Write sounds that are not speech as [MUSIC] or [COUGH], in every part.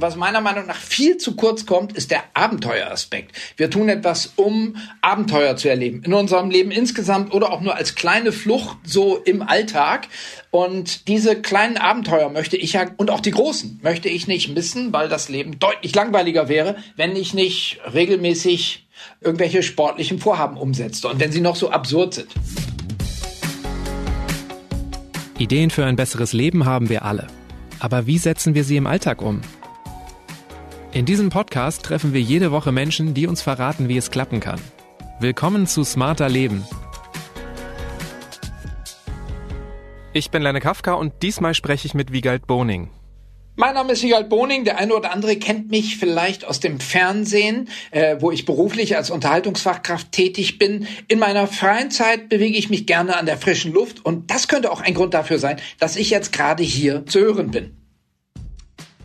Was meiner Meinung nach viel zu kurz kommt, ist der Abenteueraspekt. Wir tun etwas, um Abenteuer zu erleben. In unserem Leben insgesamt oder auch nur als kleine Flucht so im Alltag. Und diese kleinen Abenteuer möchte ich ja, und auch die großen, möchte ich nicht missen, weil das Leben deutlich langweiliger wäre, wenn ich nicht regelmäßig irgendwelche sportlichen Vorhaben umsetze und wenn sie noch so absurd sind. Ideen für ein besseres Leben haben wir alle. Aber wie setzen wir sie im Alltag um? In diesem Podcast treffen wir jede Woche Menschen, die uns verraten, wie es klappen kann. Willkommen zu Smarter Leben. Ich bin Lenne Kafka und diesmal spreche ich mit Wiegald Boning. Mein Name ist Sigald Boning. Der eine oder andere kennt mich vielleicht aus dem Fernsehen, äh, wo ich beruflich als Unterhaltungsfachkraft tätig bin. In meiner freien Zeit bewege ich mich gerne an der frischen Luft und das könnte auch ein Grund dafür sein, dass ich jetzt gerade hier zu hören bin.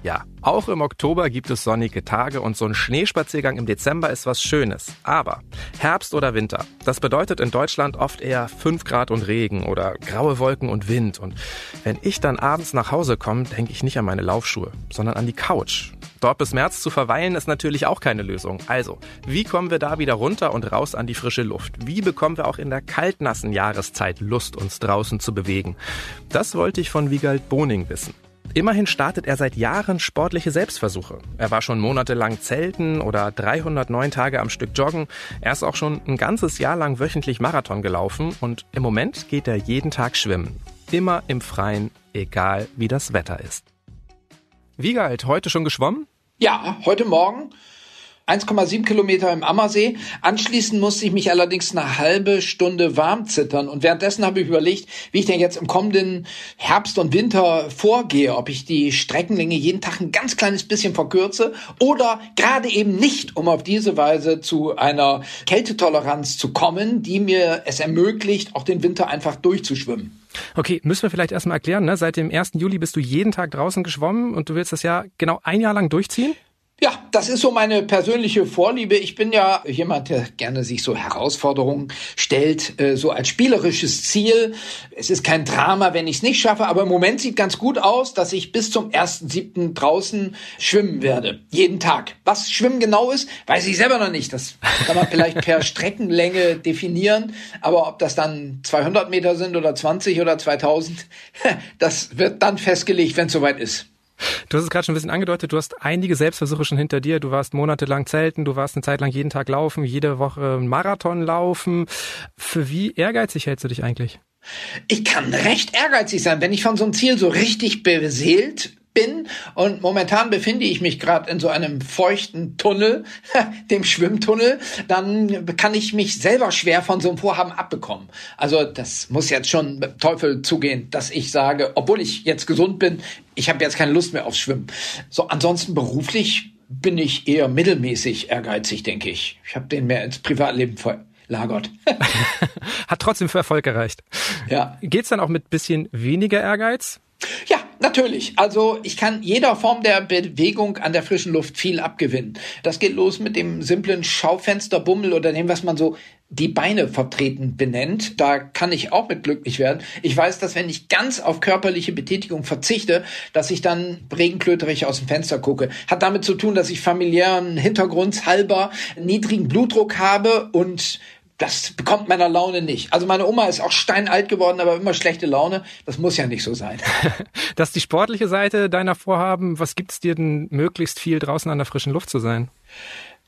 Ja, auch im Oktober gibt es sonnige Tage und so ein Schneespaziergang im Dezember ist was Schönes. Aber Herbst oder Winter, das bedeutet in Deutschland oft eher 5 Grad und Regen oder graue Wolken und Wind. Und wenn ich dann abends nach Hause komme, denke ich nicht an meine Laufschuhe, sondern an die Couch. Dort bis März zu verweilen ist natürlich auch keine Lösung. Also, wie kommen wir da wieder runter und raus an die frische Luft? Wie bekommen wir auch in der kaltnassen Jahreszeit Lust, uns draußen zu bewegen? Das wollte ich von Wiegald Boning wissen. Immerhin startet er seit Jahren sportliche Selbstversuche. Er war schon monatelang zelten oder 309 Tage am Stück joggen. Er ist auch schon ein ganzes Jahr lang wöchentlich Marathon gelaufen und im Moment geht er jeden Tag schwimmen. Immer im Freien, egal wie das Wetter ist. Wiegald, heute schon geschwommen? Ja, heute Morgen 1,7 Kilometer im Ammersee. Anschließend musste ich mich allerdings eine halbe Stunde warm zittern. Und währenddessen habe ich überlegt, wie ich denn jetzt im kommenden Herbst und Winter vorgehe. Ob ich die Streckenlänge jeden Tag ein ganz kleines bisschen verkürze oder gerade eben nicht, um auf diese Weise zu einer Kältetoleranz zu kommen, die mir es ermöglicht, auch den Winter einfach durchzuschwimmen. Okay, müssen wir vielleicht erstmal erklären, ne? seit dem 1. Juli bist du jeden Tag draußen geschwommen und du willst das ja genau ein Jahr lang durchziehen? Ja, das ist so meine persönliche Vorliebe. Ich bin ja jemand, der gerne sich so Herausforderungen stellt, äh, so als spielerisches Ziel. Es ist kein Drama, wenn ich es nicht schaffe, aber im Moment sieht ganz gut aus, dass ich bis zum 1.7. draußen schwimmen werde. Jeden Tag. Was Schwimmen genau ist, weiß ich selber noch nicht. Das kann man vielleicht per [LAUGHS] Streckenlänge definieren. Aber ob das dann 200 Meter sind oder 20 oder 2000, [LAUGHS] das wird dann festgelegt, wenn es soweit ist. Du hast es gerade schon ein bisschen angedeutet, du hast einige Selbstversuche schon hinter dir. Du warst monatelang zelten, du warst eine Zeit lang jeden Tag laufen, jede Woche Marathon laufen. Für wie ehrgeizig hältst du dich eigentlich? Ich kann recht ehrgeizig sein, wenn ich von so einem Ziel so richtig beseelt bin und momentan befinde ich mich gerade in so einem feuchten Tunnel, [LAUGHS] dem Schwimmtunnel, dann kann ich mich selber schwer von so einem Vorhaben abbekommen. Also das muss jetzt schon mit Teufel zugehen, dass ich sage, obwohl ich jetzt gesund bin, ich habe jetzt keine Lust mehr aufs Schwimmen. So ansonsten beruflich bin ich eher mittelmäßig ehrgeizig, denke ich. Ich habe den mehr ins Privatleben verlagert. [LAUGHS] Hat trotzdem für Erfolg gereicht. Ja. Geht's dann auch mit bisschen weniger Ehrgeiz? Ja, natürlich. Also ich kann jeder Form der Bewegung an der frischen Luft viel abgewinnen. Das geht los mit dem simplen Schaufensterbummel oder dem, was man so die Beine vertreten benennt. Da kann ich auch mit glücklich werden. Ich weiß, dass wenn ich ganz auf körperliche Betätigung verzichte, dass ich dann regenklöterig aus dem Fenster gucke. Hat damit zu tun, dass ich familiären Hintergrundshalber niedrigen Blutdruck habe und das bekommt meiner Laune nicht. Also meine Oma ist auch steinalt geworden, aber immer schlechte Laune. Das muss ja nicht so sein. [LAUGHS] das ist die sportliche Seite deiner Vorhaben. Was gibt's dir denn möglichst viel draußen an der frischen Luft zu sein?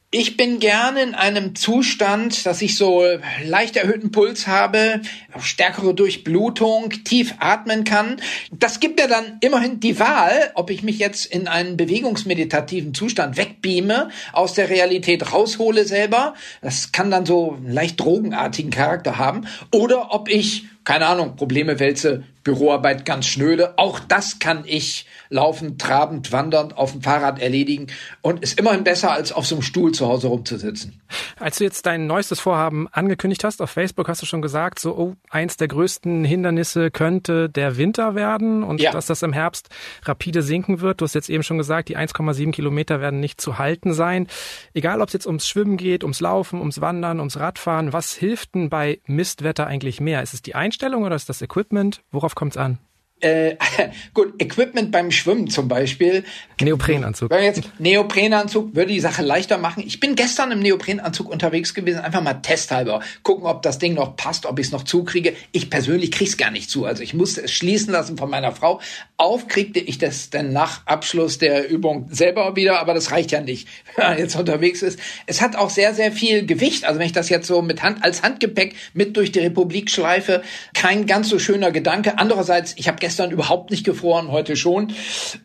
Ich bin gerne in einem Zustand, dass ich so leicht erhöhten Puls habe, stärkere Durchblutung, tief atmen kann. Das gibt mir dann immerhin die Wahl, ob ich mich jetzt in einen bewegungsmeditativen Zustand wegbeame, aus der Realität raushole selber. Das kann dann so einen leicht drogenartigen Charakter haben. Oder ob ich, keine Ahnung, Probleme wälze, Büroarbeit ganz schnöde. Auch das kann ich laufend, trabend, wandernd auf dem Fahrrad erledigen und ist immerhin besser, als auf so einem Stuhl zu Hause rumzusitzen. Als du jetzt dein neuestes Vorhaben angekündigt hast auf Facebook, hast du schon gesagt, so oh, eins der größten Hindernisse könnte der Winter werden und ja. dass das im Herbst rapide sinken wird. Du hast jetzt eben schon gesagt, die 1,7 Kilometer werden nicht zu halten sein. Egal, ob es jetzt ums Schwimmen geht, ums Laufen, ums Wandern, ums Radfahren, was hilft denn bei Mistwetter eigentlich mehr? Ist es die Einstellung oder ist das Equipment? Worauf kommt es an? Äh, [LAUGHS] gut, Equipment beim Schwimmen zum Beispiel. Neoprenanzug. Wenn jetzt Neoprenanzug würde die Sache leichter machen. Ich bin gestern im Neoprenanzug unterwegs gewesen, einfach mal testhalber. Gucken, ob das Ding noch passt, ob ich es noch zukriege. Ich persönlich krieg's gar nicht zu. Also ich musste es schließen lassen von meiner Frau. Aufkriegte ich das dann nach Abschluss der Übung selber wieder, aber das reicht ja nicht, [LAUGHS] wenn man jetzt unterwegs ist. Es hat auch sehr, sehr viel Gewicht. Also wenn ich das jetzt so mit Hand, als Handgepäck mit durch die Republik schleife, kein ganz so schöner Gedanke. Andererseits, ich habe gestern überhaupt nicht gefroren, heute schon.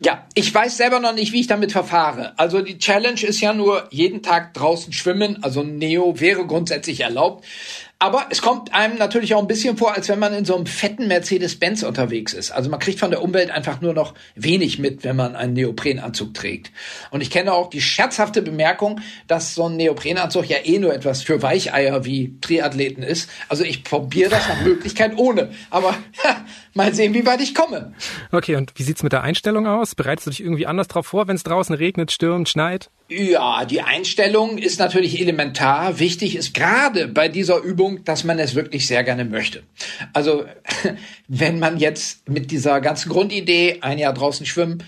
Ja, ich weiß selber noch nicht, wie ich damit verfahre. Also die Challenge ist ja nur jeden Tag draußen schwimmen. Also Neo wäre grundsätzlich erlaubt. Aber es kommt einem natürlich auch ein bisschen vor, als wenn man in so einem fetten Mercedes-Benz unterwegs ist. Also man kriegt von der Umwelt einfach nur noch wenig mit, wenn man einen Neoprenanzug trägt. Und ich kenne auch die scherzhafte Bemerkung, dass so ein Neoprenanzug ja eh nur etwas für Weicheier wie Triathleten ist. Also ich probiere das nach Möglichkeit ohne. Aber [LAUGHS] mal sehen, wie weit ich komme. Okay, und wie sieht's mit der Einstellung aus? Bereitest du dich irgendwie anders drauf vor, wenn es draußen regnet, stürmt, schneit? Ja, die Einstellung ist natürlich elementar. Wichtig ist gerade bei dieser Übung, dass man es wirklich sehr gerne möchte. Also, [LAUGHS] wenn man jetzt mit dieser ganzen Grundidee, ein Jahr draußen schwimmen,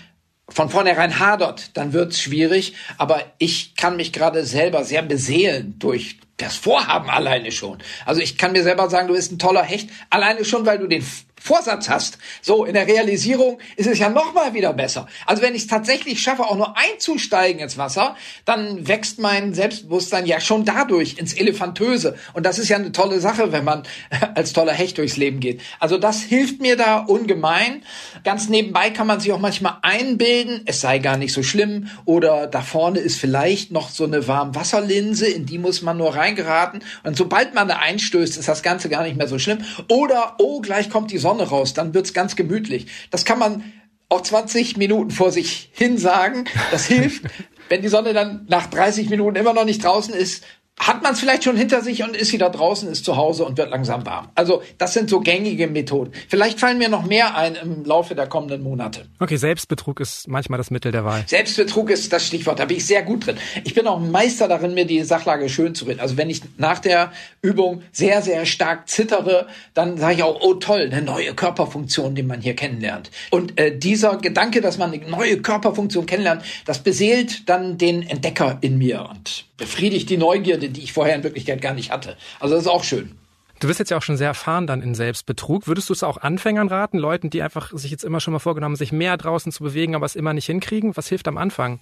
von vornherein hadert, dann wird's schwierig. Aber ich kann mich gerade selber sehr beseelen durch das Vorhaben alleine schon. Also ich kann mir selber sagen, du bist ein toller Hecht, alleine schon, weil du den Vorsatz hast. So, in der Realisierung ist es ja noch mal wieder besser. Also wenn ich es tatsächlich schaffe, auch nur einzusteigen ins Wasser, dann wächst mein Selbstbewusstsein ja schon dadurch ins Elefantöse. Und das ist ja eine tolle Sache, wenn man [LAUGHS] als toller Hecht durchs Leben geht. Also das hilft mir da ungemein. Ganz nebenbei kann man sich auch manchmal einbilden, es sei gar nicht so schlimm. Oder da vorne ist vielleicht noch so eine Warmwasserlinse, in die muss man nur reingeraten. Und sobald man da einstößt, ist das Ganze gar nicht mehr so schlimm. Oder, oh, gleich kommt die Sonne Sonne raus, dann wird's ganz gemütlich. Das kann man auch 20 Minuten vor sich hin sagen. Das hilft. [LAUGHS] Wenn die Sonne dann nach 30 Minuten immer noch nicht draußen ist, hat man es vielleicht schon hinter sich und ist wieder draußen, ist zu Hause und wird langsam warm. Also das sind so gängige Methoden. Vielleicht fallen mir noch mehr ein im Laufe der kommenden Monate. Okay, Selbstbetrug ist manchmal das Mittel der Wahl. Selbstbetrug ist das Stichwort, da bin ich sehr gut drin. Ich bin auch Meister darin, mir die Sachlage schön zu reden. Also wenn ich nach der Übung sehr, sehr stark zittere, dann sage ich auch, oh toll, eine neue Körperfunktion, die man hier kennenlernt. Und äh, dieser Gedanke, dass man eine neue Körperfunktion kennenlernt, das beseelt dann den Entdecker in mir und befriedigt die Neugierde, die ich vorher in Wirklichkeit gar nicht hatte. Also das ist auch schön. Du bist jetzt ja auch schon sehr erfahren dann in Selbstbetrug. Würdest du es auch Anfängern raten, Leuten, die einfach sich jetzt immer schon mal vorgenommen, sich mehr draußen zu bewegen, aber es immer nicht hinkriegen? Was hilft am Anfang?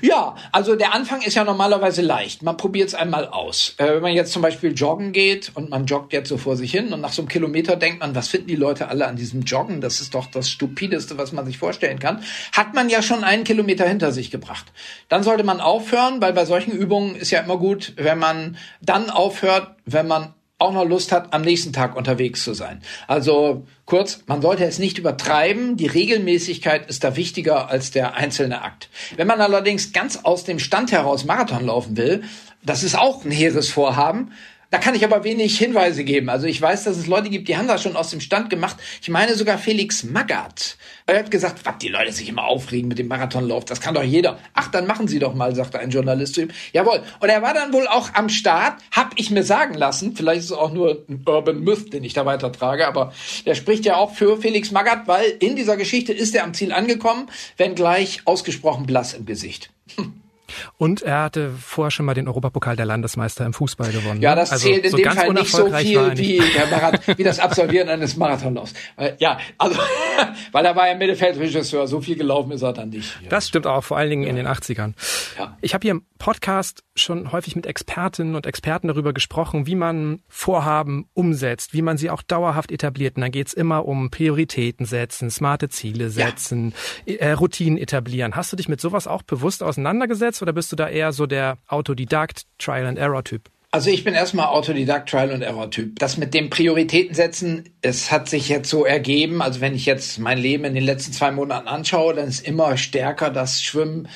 Ja, also der Anfang ist ja normalerweise leicht. Man probiert es einmal aus. Äh, wenn man jetzt zum Beispiel joggen geht und man joggt jetzt so vor sich hin und nach so einem Kilometer denkt man, was finden die Leute alle an diesem Joggen? Das ist doch das Stupideste, was man sich vorstellen kann. Hat man ja schon einen Kilometer hinter sich gebracht. Dann sollte man aufhören, weil bei solchen Übungen ist ja immer gut, wenn man dann aufhört, wenn man auch noch Lust hat, am nächsten Tag unterwegs zu sein. Also kurz, man sollte es nicht übertreiben. Die Regelmäßigkeit ist da wichtiger als der einzelne Akt. Wenn man allerdings ganz aus dem Stand heraus Marathon laufen will, das ist auch ein hehres Vorhaben, da kann ich aber wenig Hinweise geben. Also ich weiß, dass es Leute gibt, die haben das schon aus dem Stand gemacht. Ich meine sogar Felix Magath. Er hat gesagt, was die Leute sich immer aufregen mit dem Marathonlauf, das kann doch jeder. Ach, dann machen Sie doch mal, sagte ein Journalist zu ihm. Jawohl. Und er war dann wohl auch am Start, hab ich mir sagen lassen. Vielleicht ist es auch nur ein Urban Myth, den ich da weitertrage, aber der spricht ja auch für Felix Magath, weil in dieser Geschichte ist er am Ziel angekommen, wenn gleich ausgesprochen blass im Gesicht. Hm. Und er hatte vorher schon mal den Europapokal der Landesmeister im Fußball gewonnen. Ja, das also zählt in so dem Fall nicht so viel wie, der Marathon, wie das Absolvieren eines Marathonlaufs. Äh, ja, also, [LAUGHS] weil er war ja Mittelfeldregisseur, so viel gelaufen ist er dann nicht. Ja. Das stimmt auch, vor allen Dingen ja. in den 80ern. Ja. Ich habe hier im Podcast schon häufig mit Expertinnen und Experten darüber gesprochen, wie man Vorhaben umsetzt, wie man sie auch dauerhaft etabliert. Und dann geht's immer um Prioritäten setzen, smarte Ziele setzen, äh, Routinen etablieren. Hast du dich mit sowas auch bewusst auseinandergesetzt? Oder bist du da eher so der Autodidakt, Trial-and-Error-Typ? Also ich bin erstmal Autodidakt, Trial and Error Typ. Das mit dem Prioritäten setzen, es hat sich jetzt so ergeben. Also wenn ich jetzt mein Leben in den letzten zwei Monaten anschaue, dann ist immer stärker das Schwimmen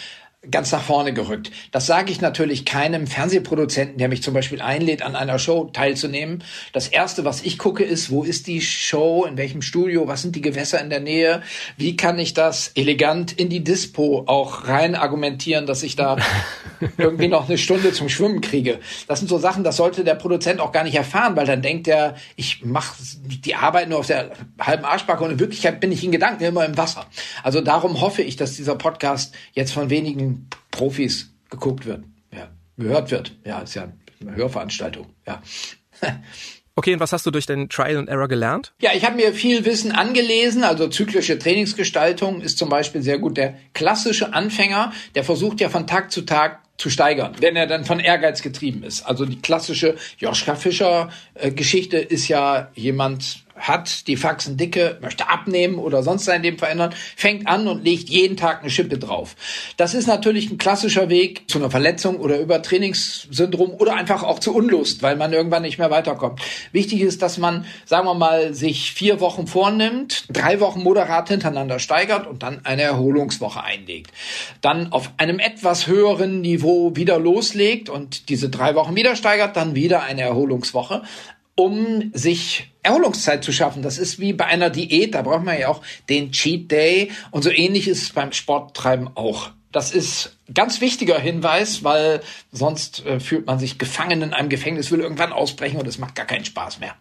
ganz nach vorne gerückt. Das sage ich natürlich keinem Fernsehproduzenten, der mich zum Beispiel einlädt, an einer Show teilzunehmen. Das erste, was ich gucke, ist, wo ist die Show, in welchem Studio, was sind die Gewässer in der Nähe, wie kann ich das elegant in die Dispo auch rein argumentieren, dass ich da [LAUGHS] irgendwie noch eine Stunde zum Schwimmen kriege. Das sind so Sachen, das sollte der Produzent auch gar nicht erfahren, weil dann denkt er, ich mache die Arbeit nur auf der halben Arschbacke und in Wirklichkeit bin ich in Gedanken immer im Wasser. Also darum hoffe ich, dass dieser Podcast jetzt von wenigen Profis geguckt wird, ja, gehört wird. Ja, ist ja eine Hörveranstaltung, ja. [LAUGHS] Okay, und was hast du durch den Trial and Error gelernt? Ja, ich habe mir viel Wissen angelesen. Also zyklische Trainingsgestaltung ist zum Beispiel sehr gut. Der klassische Anfänger, der versucht ja von Tag zu Tag zu steigern, wenn er dann von Ehrgeiz getrieben ist. Also die klassische Joschka Fischer äh, Geschichte ist ja jemand, hat die Faxen dicke, möchte abnehmen oder sonst sein Leben verändern, fängt an und legt jeden Tag eine Schippe drauf. Das ist natürlich ein klassischer Weg zu einer Verletzung oder Übertrainingssyndrom oder einfach auch zu Unlust, weil man irgendwann nicht mehr weiterkommt. Wichtig ist, dass man, sagen wir mal, sich vier Wochen vornimmt, drei Wochen moderat hintereinander steigert und dann eine Erholungswoche einlegt. Dann auf einem etwas höheren Niveau wieder loslegt und diese drei Wochen wieder steigert, dann wieder eine Erholungswoche um sich Erholungszeit zu schaffen. Das ist wie bei einer Diät, da braucht man ja auch den Cheat Day und so ähnlich ist es beim Sporttreiben auch. Das ist ganz wichtiger Hinweis, weil sonst äh, fühlt man sich gefangen in einem Gefängnis, will irgendwann ausbrechen und es macht gar keinen Spaß mehr.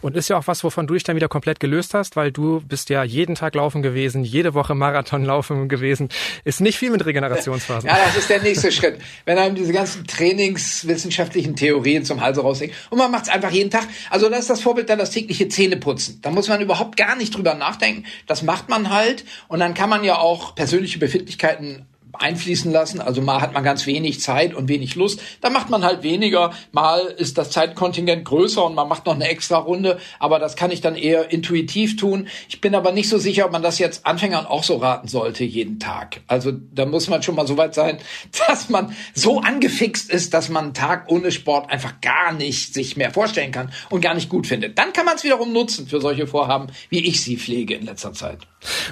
Und ist ja auch was, wovon du dich dann wieder komplett gelöst hast, weil du bist ja jeden Tag laufen gewesen, jede Woche Marathon laufen gewesen. Ist nicht viel mit Regenerationsphasen. [LAUGHS] Ja, das ist der nächste Schritt. Wenn einem diese ganzen trainingswissenschaftlichen Theorien zum Hals raushängen und man macht es einfach jeden Tag. Also das ist das Vorbild dann das tägliche Zähneputzen. Da muss man überhaupt gar nicht drüber nachdenken. Das macht man halt und dann kann man ja auch persönliche Befindlichkeiten einfließen lassen. Also mal hat man ganz wenig Zeit und wenig Lust. Da macht man halt weniger. Mal ist das Zeitkontingent größer und man macht noch eine extra Runde. Aber das kann ich dann eher intuitiv tun. Ich bin aber nicht so sicher, ob man das jetzt Anfängern auch so raten sollte jeden Tag. Also da muss man schon mal so weit sein, [LAUGHS] dass man so angefixt ist, dass man einen Tag ohne Sport einfach gar nicht sich mehr vorstellen kann und gar nicht gut findet. Dann kann man es wiederum nutzen für solche Vorhaben, wie ich sie pflege in letzter Zeit.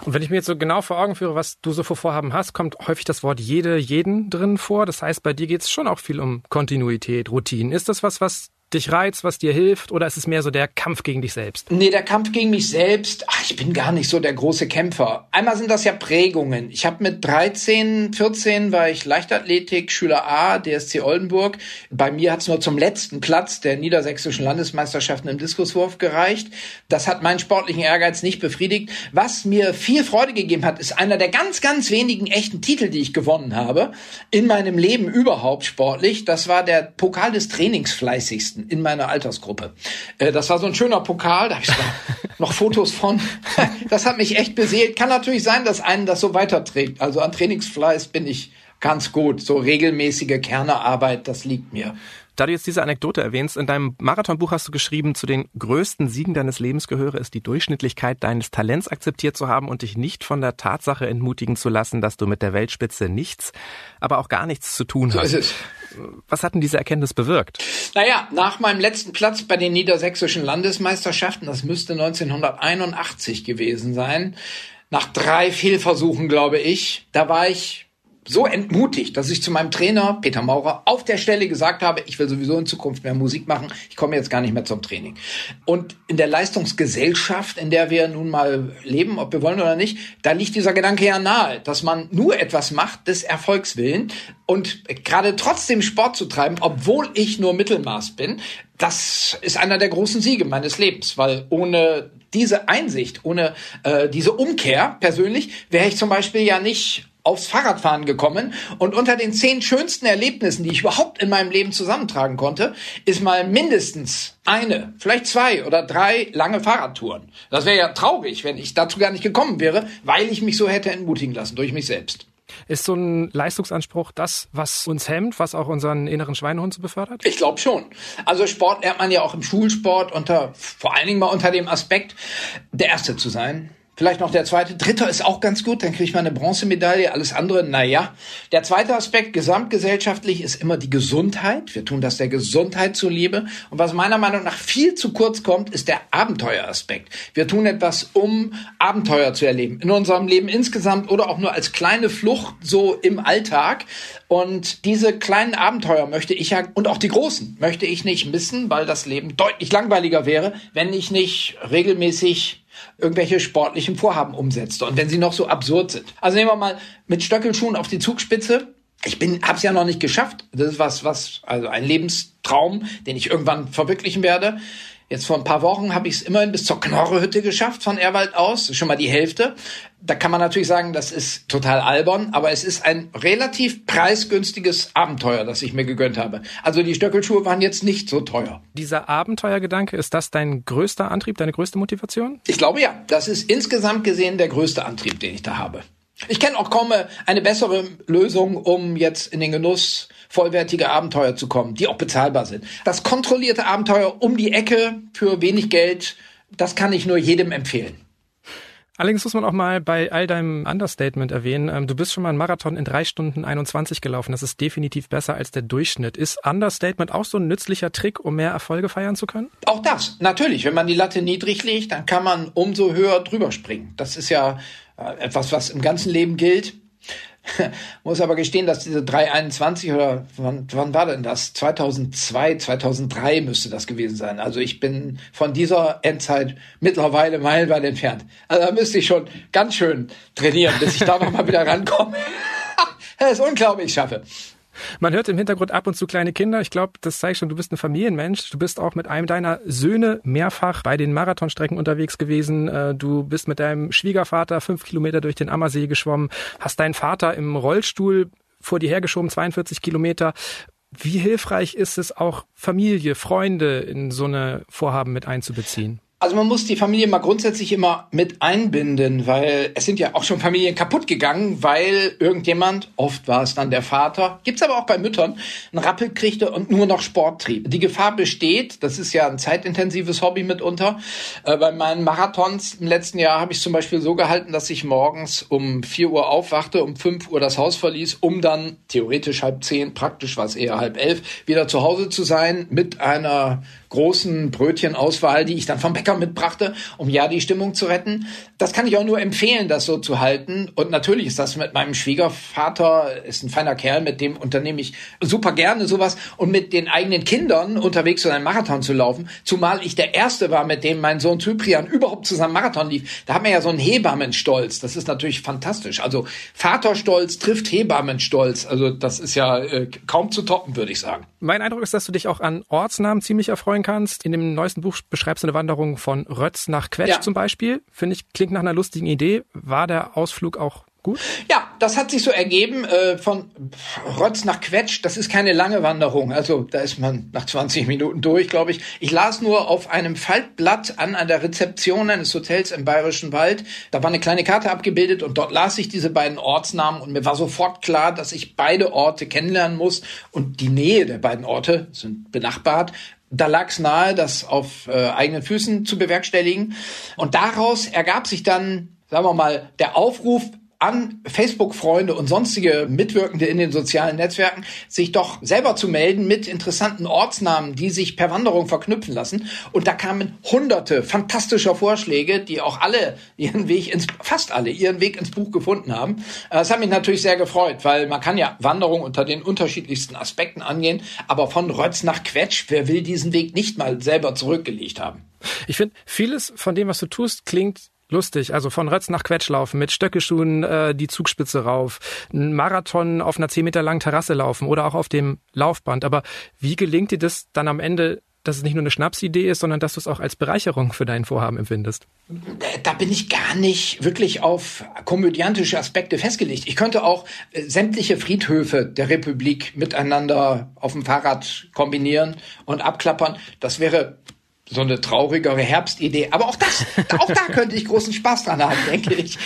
Und wenn ich mir jetzt so genau vor Augen führe, was du so für Vorhaben hast, kommt häufig das Wort jede, jeden drin vor. Das heißt, bei dir geht es schon auch viel um Kontinuität, Routinen. Ist das was, was dich reizt, was dir hilft? Oder ist es mehr so der Kampf gegen dich selbst? Nee, der Kampf gegen mich selbst, ach, ich bin gar nicht so der große Kämpfer. Einmal sind das ja Prägungen. Ich habe mit 13, 14 war ich Leichtathletik, Schüler A, DSC Oldenburg. Bei mir hat es nur zum letzten Platz der niedersächsischen Landesmeisterschaften im Diskuswurf gereicht. Das hat meinen sportlichen Ehrgeiz nicht befriedigt. Was mir viel Freude gegeben hat, ist einer der ganz, ganz wenigen echten Titel, die ich gewonnen habe in meinem Leben überhaupt sportlich. Das war der Pokal des Trainingsfleißigsten in meiner Altersgruppe. Äh, das war so ein schöner Pokal, da habe ich [LAUGHS] noch Fotos von. [LAUGHS] das hat mich echt beseelt. Kann natürlich sein, dass einen das so weiterträgt. Also an Trainingsfleiß bin ich ganz gut. So regelmäßige Kernerarbeit, das liegt mir. Da du jetzt diese Anekdote erwähnst, in deinem Marathonbuch hast du geschrieben, zu den größten Siegen deines Lebens gehöre es, die Durchschnittlichkeit deines Talents akzeptiert zu haben und dich nicht von der Tatsache entmutigen zu lassen, dass du mit der Weltspitze nichts, aber auch gar nichts zu tun hast. So ist es. Was hat denn diese Erkenntnis bewirkt? Naja, nach meinem letzten Platz bei den niedersächsischen Landesmeisterschaften, das müsste 1981 gewesen sein, nach drei Fehlversuchen, glaube ich, da war ich so entmutigt, dass ich zu meinem Trainer Peter Maurer auf der Stelle gesagt habe, ich will sowieso in Zukunft mehr Musik machen, ich komme jetzt gar nicht mehr zum Training. Und in der Leistungsgesellschaft, in der wir nun mal leben, ob wir wollen oder nicht, da liegt dieser Gedanke ja nahe, dass man nur etwas macht des Erfolgs willen und gerade trotzdem Sport zu treiben, obwohl ich nur Mittelmaß bin, das ist einer der großen Siege meines Lebens, weil ohne diese Einsicht, ohne äh, diese Umkehr persönlich, wäre ich zum Beispiel ja nicht aufs Fahrradfahren gekommen und unter den zehn schönsten Erlebnissen, die ich überhaupt in meinem Leben zusammentragen konnte, ist mal mindestens eine, vielleicht zwei oder drei lange Fahrradtouren. Das wäre ja traurig, wenn ich dazu gar nicht gekommen wäre, weil ich mich so hätte entmutigen lassen durch mich selbst. Ist so ein Leistungsanspruch das, was uns hemmt, was auch unseren inneren Schweinehund so befördert? Ich glaube schon. Also Sport lernt man ja auch im Schulsport unter, vor allen Dingen mal unter dem Aspekt, der Erste zu sein, Vielleicht noch der zweite. Dritter ist auch ganz gut, dann kriegt man eine Bronzemedaille. Alles andere, naja. Der zweite Aspekt, gesamtgesellschaftlich, ist immer die Gesundheit. Wir tun das der Gesundheit zuliebe. Und was meiner Meinung nach viel zu kurz kommt, ist der Abenteueraspekt. Wir tun etwas, um Abenteuer zu erleben. In unserem Leben insgesamt oder auch nur als kleine Flucht so im Alltag. Und diese kleinen Abenteuer möchte ich ja, und auch die großen, möchte ich nicht missen, weil das Leben deutlich langweiliger wäre, wenn ich nicht regelmäßig irgendwelche sportlichen Vorhaben umsetzte und wenn sie noch so absurd sind. Also nehmen wir mal mit Stöckelschuhen auf die Zugspitze. Ich bin, hab's ja noch nicht geschafft. Das ist was, was, also ein Lebenstraum, den ich irgendwann verwirklichen werde. Jetzt vor ein paar Wochen habe ich es immerhin bis zur Knorrehütte geschafft von Erwald aus, schon mal die Hälfte. Da kann man natürlich sagen, das ist total albern, aber es ist ein relativ preisgünstiges Abenteuer, das ich mir gegönnt habe. Also die Stöckelschuhe waren jetzt nicht so teuer. Dieser Abenteuergedanke, ist das dein größter Antrieb, deine größte Motivation? Ich glaube ja, das ist insgesamt gesehen der größte Antrieb, den ich da habe. Ich kenne auch kaum eine bessere Lösung, um jetzt in den Genuss vollwertige Abenteuer zu kommen, die auch bezahlbar sind. Das kontrollierte Abenteuer um die Ecke für wenig Geld, das kann ich nur jedem empfehlen. Allerdings muss man auch mal bei all deinem Understatement erwähnen, ähm, du bist schon mal einen Marathon in drei Stunden 21 gelaufen. Das ist definitiv besser als der Durchschnitt. Ist Understatement auch so ein nützlicher Trick, um mehr Erfolge feiern zu können? Auch das, natürlich. Wenn man die Latte niedrig legt, dann kann man umso höher drüber springen. Das ist ja äh, etwas, was im ganzen Leben gilt. [LAUGHS] Muss aber gestehen, dass diese 321 oder wann, wann war denn das? 2002, 2003 müsste das gewesen sein. Also ich bin von dieser Endzeit mittlerweile meilenweit entfernt. Also da müsste ich schon ganz schön trainieren, bis ich da nochmal wieder rankomme. [LAUGHS] das ist unglaublich, ich schaffe. Man hört im Hintergrund ab und zu kleine Kinder. Ich glaube, das zeigt schon, du bist ein Familienmensch. Du bist auch mit einem deiner Söhne mehrfach bei den Marathonstrecken unterwegs gewesen. Äh, du bist mit deinem Schwiegervater fünf Kilometer durch den Ammersee geschwommen, hast deinen Vater im Rollstuhl vor dir hergeschoben, 42 Kilometer. Wie hilfreich ist es auch Familie, Freunde in so eine Vorhaben mit einzubeziehen? Also man muss die Familie mal grundsätzlich immer mit einbinden, weil es sind ja auch schon Familien kaputt gegangen, weil irgendjemand, oft war es dann der Vater, gibt's aber auch bei Müttern, einen Rappel kriegte und nur noch Sport trieb. Die Gefahr besteht, das ist ja ein zeitintensives Hobby mitunter. Äh, bei meinen Marathons im letzten Jahr habe ich zum Beispiel so gehalten, dass ich morgens um 4 Uhr aufwachte, um 5 Uhr das Haus verließ, um dann theoretisch halb zehn, praktisch war es eher halb elf, wieder zu Hause zu sein mit einer großen Brötchenauswahl, die ich dann vom Bäcker mitbrachte, um ja die Stimmung zu retten. Das kann ich auch nur empfehlen, das so zu halten. Und natürlich ist das mit meinem Schwiegervater, ist ein feiner Kerl, mit dem unternehme ich super gerne sowas. Und mit den eigenen Kindern unterwegs so einen Marathon zu laufen, zumal ich der Erste war, mit dem mein Sohn Cyprian überhaupt zusammen Marathon lief. Da haben wir ja so einen Hebammenstolz. Das ist natürlich fantastisch. Also Vaterstolz trifft Hebammenstolz. Also das ist ja äh, kaum zu toppen, würde ich sagen. Mein Eindruck ist, dass du dich auch an Ortsnamen ziemlich erfreuen kannst. In dem neuesten Buch beschreibst du eine Wanderung von Rötz nach Quetsch ja. zum Beispiel. Finde ich, klingt nach einer lustigen Idee. War der Ausflug auch Gut. Ja, das hat sich so ergeben äh, von Rotz nach Quetsch. Das ist keine lange Wanderung. Also da ist man nach 20 Minuten durch, glaube ich. Ich las nur auf einem Faltblatt an an der Rezeption eines Hotels im Bayerischen Wald. Da war eine kleine Karte abgebildet und dort las ich diese beiden Ortsnamen und mir war sofort klar, dass ich beide Orte kennenlernen muss und die Nähe der beiden Orte sind benachbart da lag es nahe, das auf äh, eigenen Füßen zu bewerkstelligen. Und daraus ergab sich dann, sagen wir mal, der Aufruf, an Facebook-Freunde und sonstige Mitwirkende in den sozialen Netzwerken, sich doch selber zu melden mit interessanten Ortsnamen, die sich per Wanderung verknüpfen lassen. Und da kamen hunderte fantastischer Vorschläge, die auch alle ihren Weg ins, fast alle ihren Weg ins Buch gefunden haben. Äh, das hat mich natürlich sehr gefreut, weil man kann ja Wanderung unter den unterschiedlichsten Aspekten angehen, aber von Rötz nach Quetsch, wer will diesen Weg nicht mal selber zurückgelegt haben? Ich finde, vieles von dem, was du tust, klingt lustig. Also von Rötz nach Quetsch laufen, mit Stöckeschuhen äh, die Zugspitze rauf, einen Marathon auf einer zehn Meter langen Terrasse laufen oder auch auf dem Laufband. Aber wie gelingt dir das dann am Ende, dass es nicht nur eine Schnapsidee ist, sondern dass du es auch als Bereicherung für dein Vorhaben empfindest? Da bin ich gar nicht wirklich auf komödiantische Aspekte festgelegt. Ich könnte auch äh, sämtliche Friedhöfe der Republik miteinander auf dem Fahrrad kombinieren und abklappern. Das wäre so eine traurigere Herbstidee. Aber auch das, auch da könnte ich großen Spaß dran haben, denke ich.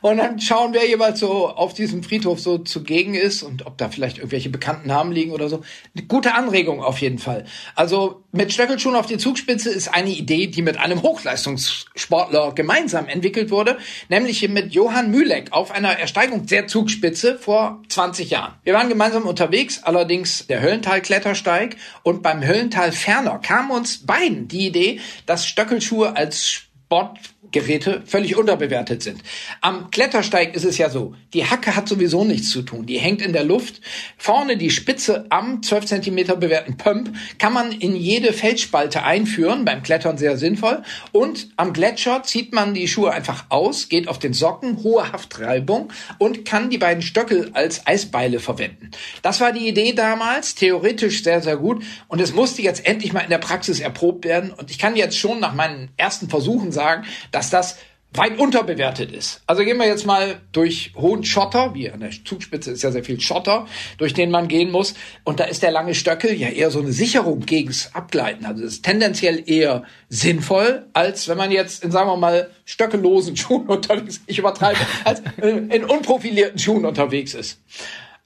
Und dann schauen, wer jeweils so auf diesem Friedhof so zugegen ist und ob da vielleicht irgendwelche bekannten Namen liegen oder so. Eine gute Anregung auf jeden Fall. Also mit Stöckelschuhen auf die Zugspitze ist eine Idee, die mit einem Hochleistungssportler gemeinsam entwickelt wurde, nämlich mit Johann Mühleck auf einer Ersteigung der Zugspitze vor 20 Jahren. Wir waren gemeinsam unterwegs, allerdings der Höllental-Klettersteig und beim Höllental Ferner kam uns beiden die Idee, dass Stöckelschuhe als Sport Geräte völlig unterbewertet sind. Am Klettersteig ist es ja so, die Hacke hat sowieso nichts zu tun. Die hängt in der Luft. Vorne die Spitze am 12 Zentimeter bewährten Pump kann man in jede Felsspalte einführen, beim Klettern sehr sinnvoll. Und am Gletscher zieht man die Schuhe einfach aus, geht auf den Socken, hohe Haftreibung und kann die beiden Stöckel als Eisbeile verwenden. Das war die Idee damals, theoretisch sehr, sehr gut. Und es musste jetzt endlich mal in der Praxis erprobt werden. Und ich kann jetzt schon nach meinen ersten Versuchen sagen, dass das weit unterbewertet ist. Also gehen wir jetzt mal durch hohen Schotter, wie an der Zugspitze ist ja sehr viel Schotter, durch den man gehen muss. Und da ist der lange Stöckel ja eher so eine Sicherung gegens Abgleiten. Also das ist tendenziell eher sinnvoll, als wenn man jetzt in, sagen wir mal, stöckellosen [LAUGHS] Schuhen unterwegs, ich übertreibe, als in unprofilierten Schuhen unterwegs ist.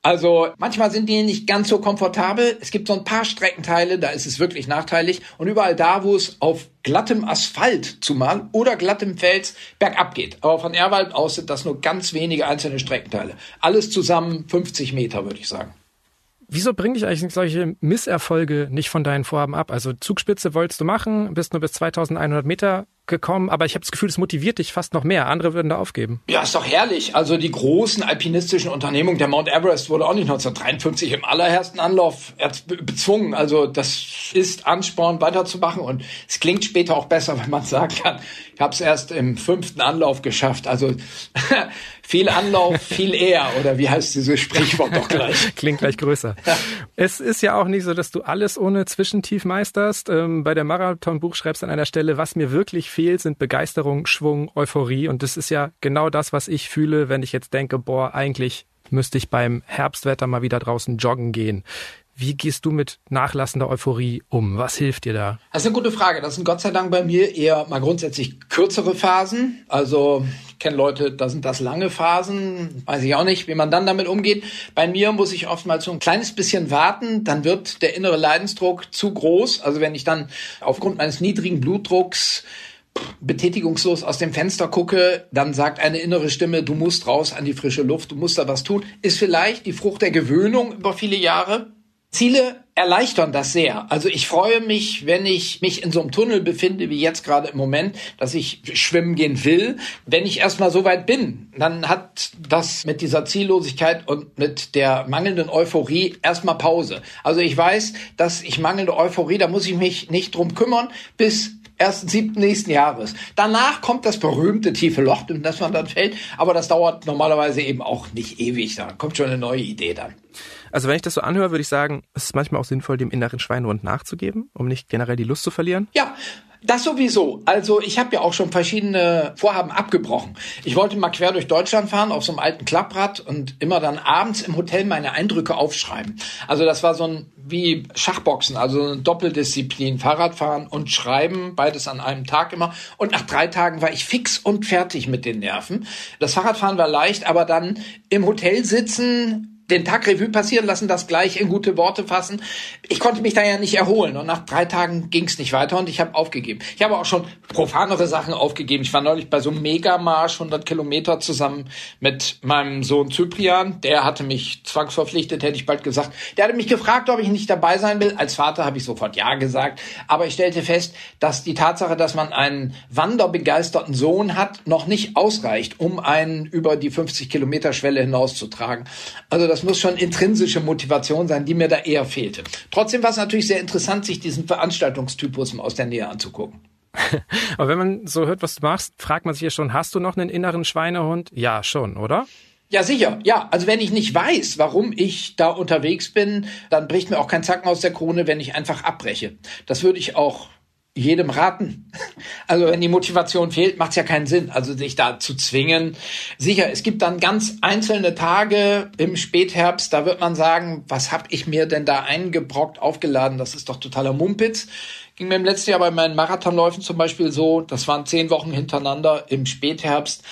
Also manchmal sind die nicht ganz so komfortabel. Es gibt so ein paar Streckenteile, da ist es wirklich nachteilig. Und überall da, wo es auf glattem Asphalt zumal oder glattem Fels bergab geht. Aber von Erwald aus sind das nur ganz wenige einzelne Streckenteile. Alles zusammen 50 Meter, würde ich sagen. Wieso bringe ich eigentlich solche Misserfolge nicht von deinen Vorhaben ab? Also Zugspitze wolltest du machen, bist nur bis 2100 Meter gekommen, aber ich habe das Gefühl, es motiviert dich fast noch mehr. Andere würden da aufgeben. Ja, ist doch herrlich. Also die großen alpinistischen Unternehmungen, der Mount Everest wurde auch nicht 1953 im allerersten Anlauf bezwungen. Also das ist Ansporn, weiterzumachen und es klingt später auch besser, [LAUGHS] wenn man sagen kann, ich habe es erst im fünften Anlauf geschafft. Also [LAUGHS] viel Anlauf, viel eher. Oder wie heißt dieses Sprichwort doch gleich? [LAUGHS] Klingt gleich größer. Ja. Es ist ja auch nicht so, dass du alles ohne Zwischentief meisterst. Ähm, bei der Marathon-Buch schreibst an einer Stelle, was mir wirklich fehlt, sind Begeisterung, Schwung, Euphorie. Und das ist ja genau das, was ich fühle, wenn ich jetzt denke, boah, eigentlich müsste ich beim Herbstwetter mal wieder draußen joggen gehen. Wie gehst du mit nachlassender Euphorie um? Was hilft dir da? Das ist eine gute Frage. Das sind Gott sei Dank bei mir eher mal grundsätzlich kürzere Phasen. Also ich kenne Leute, da sind das lange Phasen. Weiß ich auch nicht, wie man dann damit umgeht. Bei mir muss ich oftmals so ein kleines bisschen warten. Dann wird der innere Leidensdruck zu groß. Also wenn ich dann aufgrund meines niedrigen Blutdrucks betätigungslos aus dem Fenster gucke, dann sagt eine innere Stimme, du musst raus an die frische Luft, du musst da was tun. Ist vielleicht die Frucht der Gewöhnung über viele Jahre. Ziele erleichtern das sehr. Also ich freue mich, wenn ich mich in so einem Tunnel befinde, wie jetzt gerade im Moment, dass ich schwimmen gehen will. Wenn ich erstmal so weit bin, dann hat das mit dieser Ziellosigkeit und mit der mangelnden Euphorie erstmal Pause. Also ich weiß, dass ich mangelnde Euphorie, da muss ich mich nicht drum kümmern, bis ersten siebten nächsten Jahres. Danach kommt das berühmte tiefe Loch, in das man dann fällt, aber das dauert normalerweise eben auch nicht ewig. Da kommt schon eine neue Idee dann. Also wenn ich das so anhöre, würde ich sagen, es ist manchmal auch sinnvoll, dem inneren Schweinehund nachzugeben, um nicht generell die Lust zu verlieren. Ja, das sowieso. Also ich habe ja auch schon verschiedene Vorhaben abgebrochen. Ich wollte mal quer durch Deutschland fahren auf so einem alten Klapprad und immer dann abends im Hotel meine Eindrücke aufschreiben. Also das war so ein wie Schachboxen, also eine Doppeldisziplin, Fahrradfahren und Schreiben, beides an einem Tag immer. Und nach drei Tagen war ich fix und fertig mit den Nerven. Das Fahrradfahren war leicht, aber dann im Hotel sitzen, den Tag Revue passieren lassen, das gleich in gute Worte fassen. Ich konnte mich da ja nicht erholen und nach drei Tagen ging es nicht weiter und ich habe aufgegeben. Ich habe auch schon profanere Sachen aufgegeben. Ich war neulich bei so einem Megamarsch 100 Kilometer zusammen mit meinem Sohn Cyprian. Der hatte mich zwangsverpflichtet, hätte ich bald gesagt. Der hatte mich gefragt, ob ich nicht dabei sein will. Als Vater habe ich sofort ja gesagt. Aber ich stellte fest, dass die Tatsache, dass man einen wanderbegeisterten Sohn hat, noch nicht ausreicht, um einen über die 50 Kilometer Schwelle hinauszutragen. Also das das muss schon intrinsische Motivation sein, die mir da eher fehlte. Trotzdem war es natürlich sehr interessant, sich diesen Veranstaltungstypus aus der Nähe anzugucken. [LAUGHS] Aber wenn man so hört, was du machst, fragt man sich ja schon, hast du noch einen inneren Schweinehund? Ja, schon, oder? Ja, sicher. Ja, also wenn ich nicht weiß, warum ich da unterwegs bin, dann bricht mir auch kein Zacken aus der Krone, wenn ich einfach abbreche. Das würde ich auch jedem raten. Also wenn die Motivation fehlt, macht es ja keinen Sinn, also sich da zu zwingen. Sicher, es gibt dann ganz einzelne Tage im Spätherbst, da wird man sagen, was hab ich mir denn da eingebrockt, aufgeladen? Das ist doch totaler Mumpitz. Ging mir im letzten Jahr bei meinen Marathonläufen zum Beispiel so, das waren zehn Wochen hintereinander im Spätherbst.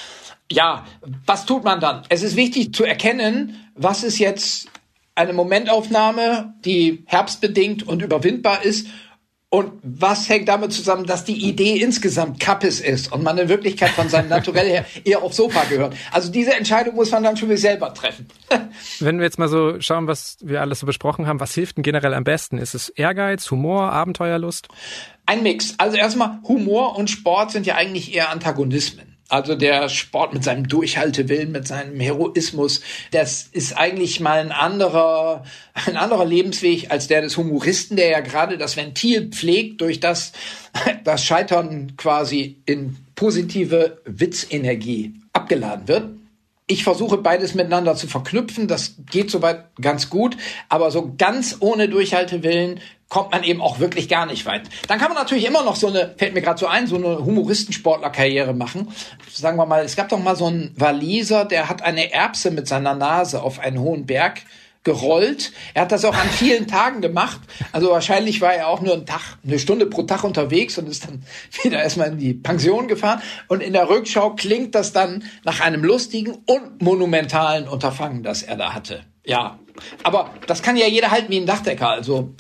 Ja, was tut man dann? Es ist wichtig zu erkennen, was ist jetzt eine Momentaufnahme, die herbstbedingt und überwindbar ist Und was hängt damit zusammen, dass die Idee insgesamt Kappes ist und man in Wirklichkeit von seinem Naturell her [LAUGHS] eher aufs Sofa gehört? Also diese Entscheidung muss man dann schon wieder selber treffen. [LAUGHS] Wenn wir jetzt mal so schauen, was wir alles so besprochen haben, was hilft denn generell am besten? Ist es Ehrgeiz, Humor, Abenteuerlust? Ein Mix. Also erstmal, Humor und Sport sind ja eigentlich eher Antagonismen. Also der Sport mit seinem Durchhaltewillen, mit seinem Heroismus, das ist eigentlich mal ein anderer, ein anderer Lebensweg als der des Humoristen, der ja gerade das Ventil pflegt, durch das das Scheitern quasi in positive Witzenergie abgeladen wird. Ich versuche beides miteinander zu verknüpfen. Das geht soweit ganz gut. Aber so ganz ohne Durchhaltewillen kommt man eben auch wirklich gar nicht weit. Dann kann man natürlich immer noch so eine, fällt mir gerade so ein, so eine Humoristensportlerkarriere machen. Sagen wir mal, es gab doch mal so einen Waliser, der hat eine Erbse mit seiner Nase auf einen hohen Berg gerollt. Er hat das auch an vielen [LAUGHS] Tagen gemacht. Also wahrscheinlich war er auch nur einen Tag, eine Stunde pro Tag unterwegs und ist dann [LAUGHS] wieder erstmal in die Pension gefahren. Und in der Rückschau klingt das dann nach einem lustigen und monumentalen Unterfangen, das er da hatte. Ja. Aber das kann ja jeder halten wie ein Dachdecker. Also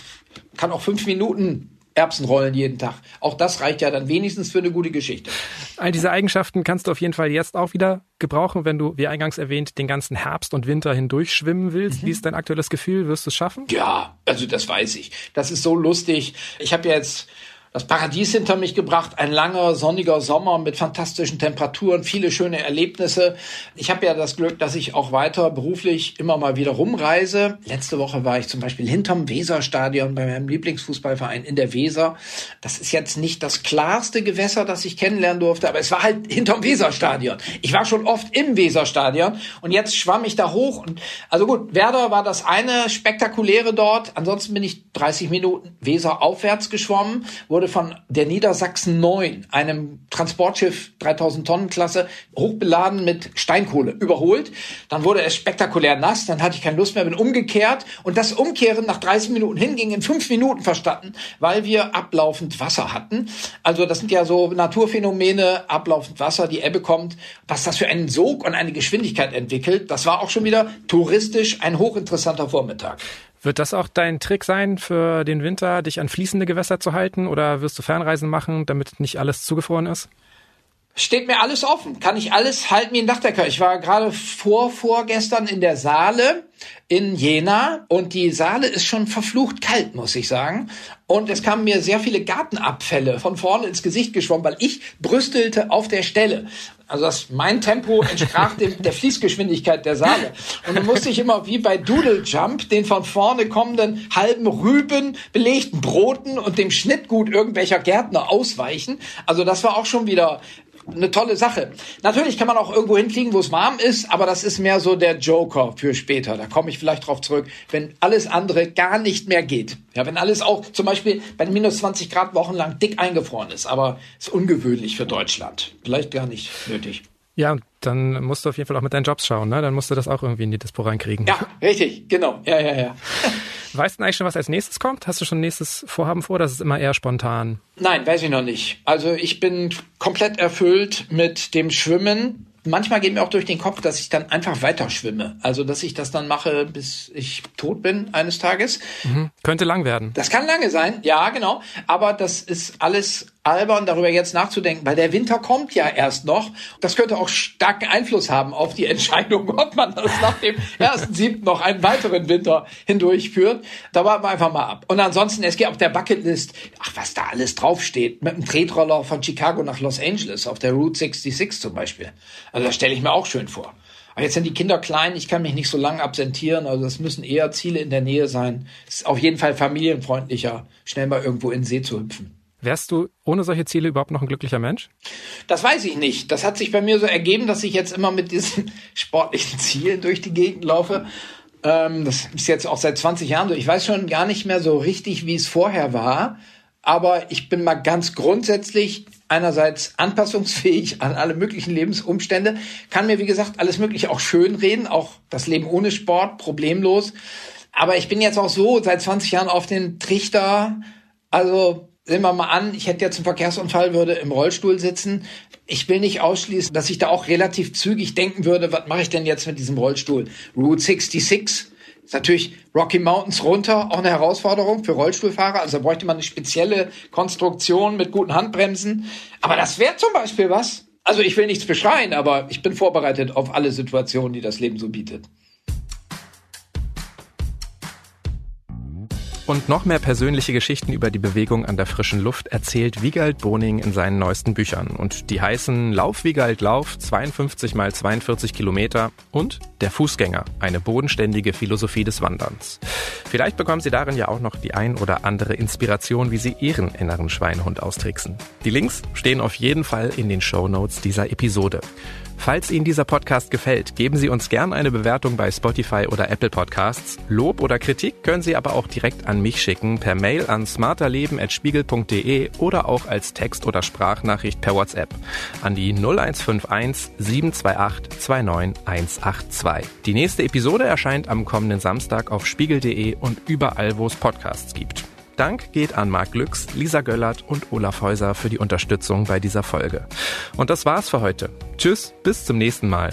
kann auch fünf Minuten Erbsen rollen jeden Tag. Auch das reicht ja dann wenigstens für eine gute Geschichte. All diese Eigenschaften kannst du auf jeden Fall jetzt auch wieder gebrauchen, wenn du, wie eingangs erwähnt, den ganzen Herbst und Winter hindurch schwimmen willst. Mhm. Wie ist dein aktuelles Gefühl? Wirst du es schaffen? Ja, also das weiß ich. Das ist so lustig. Ich habe jetzt das Paradies hinter mich gebracht, ein langer, sonniger Sommer mit fantastischen Temperaturen, viele schöne Erlebnisse. Ich habe ja das Glück, dass ich auch weiter beruflich immer mal wieder rumreise. Letzte Woche war ich zum Beispiel hinterm Weserstadion bei meinem Lieblingsfußballverein in der Weser. Das ist jetzt nicht das klarste Gewässer, das ich kennenlernen durfte, aber es war halt hinterm Weserstadion. Ich war schon oft im Weserstadion und jetzt schwamm ich da hoch und also gut, Werder war das eine spektakuläre dort. Ansonsten bin ich 30 Minuten Weser aufwärts geschwommen, wurde wurde von der Niedersachsen 9, einem Transportschiff 3000 Tonnen Klasse, hochbeladen mit Steinkohle, überholt. Dann wurde es spektakulär nass, dann hatte ich keine Lust mehr, bin umgekehrt und das Umkehren nach 30 Minuten hin ging in fünf Minuten verstanden, weil wir ablaufend Wasser hatten. Also das sind ja so Naturphänomene, ablaufend Wasser, die Ebbe kommt, was das für einen Sog und eine Geschwindigkeit entwickelt. Das war auch schon wieder touristisch ein hochinteressanter Vormittag. Wird das auch dein Trick sein für den Winter, dich an fließende Gewässer zu halten oder wirst du Fernreisen machen, damit nicht alles zugefroren ist? Steht mir alles offen, kann ich alles halten wie ein Dachdecker. Ich war gerade vor vorgestern in der Saale in Jena und die Saale ist schon verflucht kalt, muss ich sagen. Und es kamen mir sehr viele Gartenabfälle von vorne ins Gesicht geschwommen, weil ich brüstelte auf der Stelle. Also das, mein Tempo entsprach dem, der Fließgeschwindigkeit der Saale. Und dann musste ich immer wie bei Doodle Jump den von vorne kommenden halben Rüben belegten Broten und dem Schnittgut irgendwelcher Gärtner ausweichen. Also das war auch schon wieder eine tolle Sache. Natürlich kann man auch irgendwo hinfliegen, wo es warm ist, aber das ist mehr so der Joker für später. Da komme ich vielleicht drauf zurück, wenn alles andere gar nicht mehr geht. Ja, wenn alles auch zum Beispiel bei minus 20 Grad wochenlang dick eingefroren ist, aber ist ungewöhnlich für Deutschland. Vielleicht gar nicht nötig. Ja, dann musst du auf jeden Fall auch mit deinen Jobs schauen, ne? Dann musst du das auch irgendwie in die Dispo reinkriegen. Ja, richtig, genau. Ja, ja, ja. [LAUGHS] Weißt du eigentlich schon, was als nächstes kommt? Hast du schon ein nächstes Vorhaben vor? Das ist immer eher spontan. Nein, weiß ich noch nicht. Also ich bin komplett erfüllt mit dem Schwimmen manchmal geht mir auch durch den Kopf, dass ich dann einfach weiter schwimme. Also, dass ich das dann mache, bis ich tot bin eines Tages. Mhm. Könnte lang werden. Das kann lange sein, ja, genau. Aber das ist alles albern, darüber jetzt nachzudenken, weil der Winter kommt ja erst noch. Das könnte auch starken Einfluss haben auf die Entscheidung, [LAUGHS] ob man das nach dem ersten siebten noch einen weiteren Winter hindurchführt. Da warten wir einfach mal ab. Und ansonsten, es geht auf der Bucketlist, ach, was da alles draufsteht, mit einem Tretroller von Chicago nach Los Angeles, auf der Route 66 zum Beispiel. Also das stelle ich mir auch schön vor. Aber jetzt sind die Kinder klein, ich kann mich nicht so lange absentieren, also das müssen eher Ziele in der Nähe sein. Es ist auf jeden Fall familienfreundlicher, schnell mal irgendwo in den See zu hüpfen. Wärst du ohne solche Ziele überhaupt noch ein glücklicher Mensch? Das weiß ich nicht. Das hat sich bei mir so ergeben, dass ich jetzt immer mit diesen [LAUGHS] sportlichen Zielen durch die Gegend laufe. Ähm, das ist jetzt auch seit 20 Jahren so. Ich weiß schon gar nicht mehr so richtig, wie es vorher war. Aber ich bin mal ganz grundsätzlich einerseits anpassungsfähig an alle möglichen Lebensumstände, kann mir, wie gesagt, alles Mögliche auch schön reden, auch das Leben ohne Sport, problemlos. Aber ich bin jetzt auch so seit 20 Jahren auf den Trichter. Also sehen wir mal an, ich hätte jetzt einen Verkehrsunfall, würde im Rollstuhl sitzen. Ich will nicht ausschließen, dass ich da auch relativ zügig denken würde, was mache ich denn jetzt mit diesem Rollstuhl? Route 66 Ist natürlich Rocky Mountains runter auch eine Herausforderung für Rollstuhlfahrer. Also bräuchte man eine spezielle Konstruktion mit guten Handbremsen. Aber das wäre zum Beispiel was. Also ich will nichts beschreien, aber ich bin vorbereitet auf alle Situationen, die das Leben so bietet. Und noch mehr persönliche Geschichten über die Bewegung an der frischen Luft erzählt Wiegald Boning in seinen neuesten Büchern. Und die heißen Lauf Wiegald Lauf, 52 mal 42 Kilometer und Der Fußgänger, eine bodenständige Philosophie des Wanderns. Vielleicht bekommen Sie darin ja auch noch die ein oder andere Inspiration, wie Sie Ihren inneren Schweinehund austricksen. Die Links stehen auf jeden Fall in den Show Notes dieser Episode. Falls Ihnen dieser Podcast gefällt, geben Sie uns gern eine Bewertung bei Spotify oder Apple Podcasts. Lob oder Kritik können Sie aber auch direkt an mich schicken, per Mail an smarterleben.spiegel.de oder auch als Text- oder Sprachnachricht per WhatsApp an die 0151 728 29182. Die nächste Episode erscheint am kommenden Samstag auf spiegel.de und überall, wo es Podcasts gibt. Dank geht an Marc Glücks, Lisa Göllert und Olaf Häuser für die Unterstützung bei dieser Folge. Und das war's für heute. Tschüss, bis zum nächsten Mal.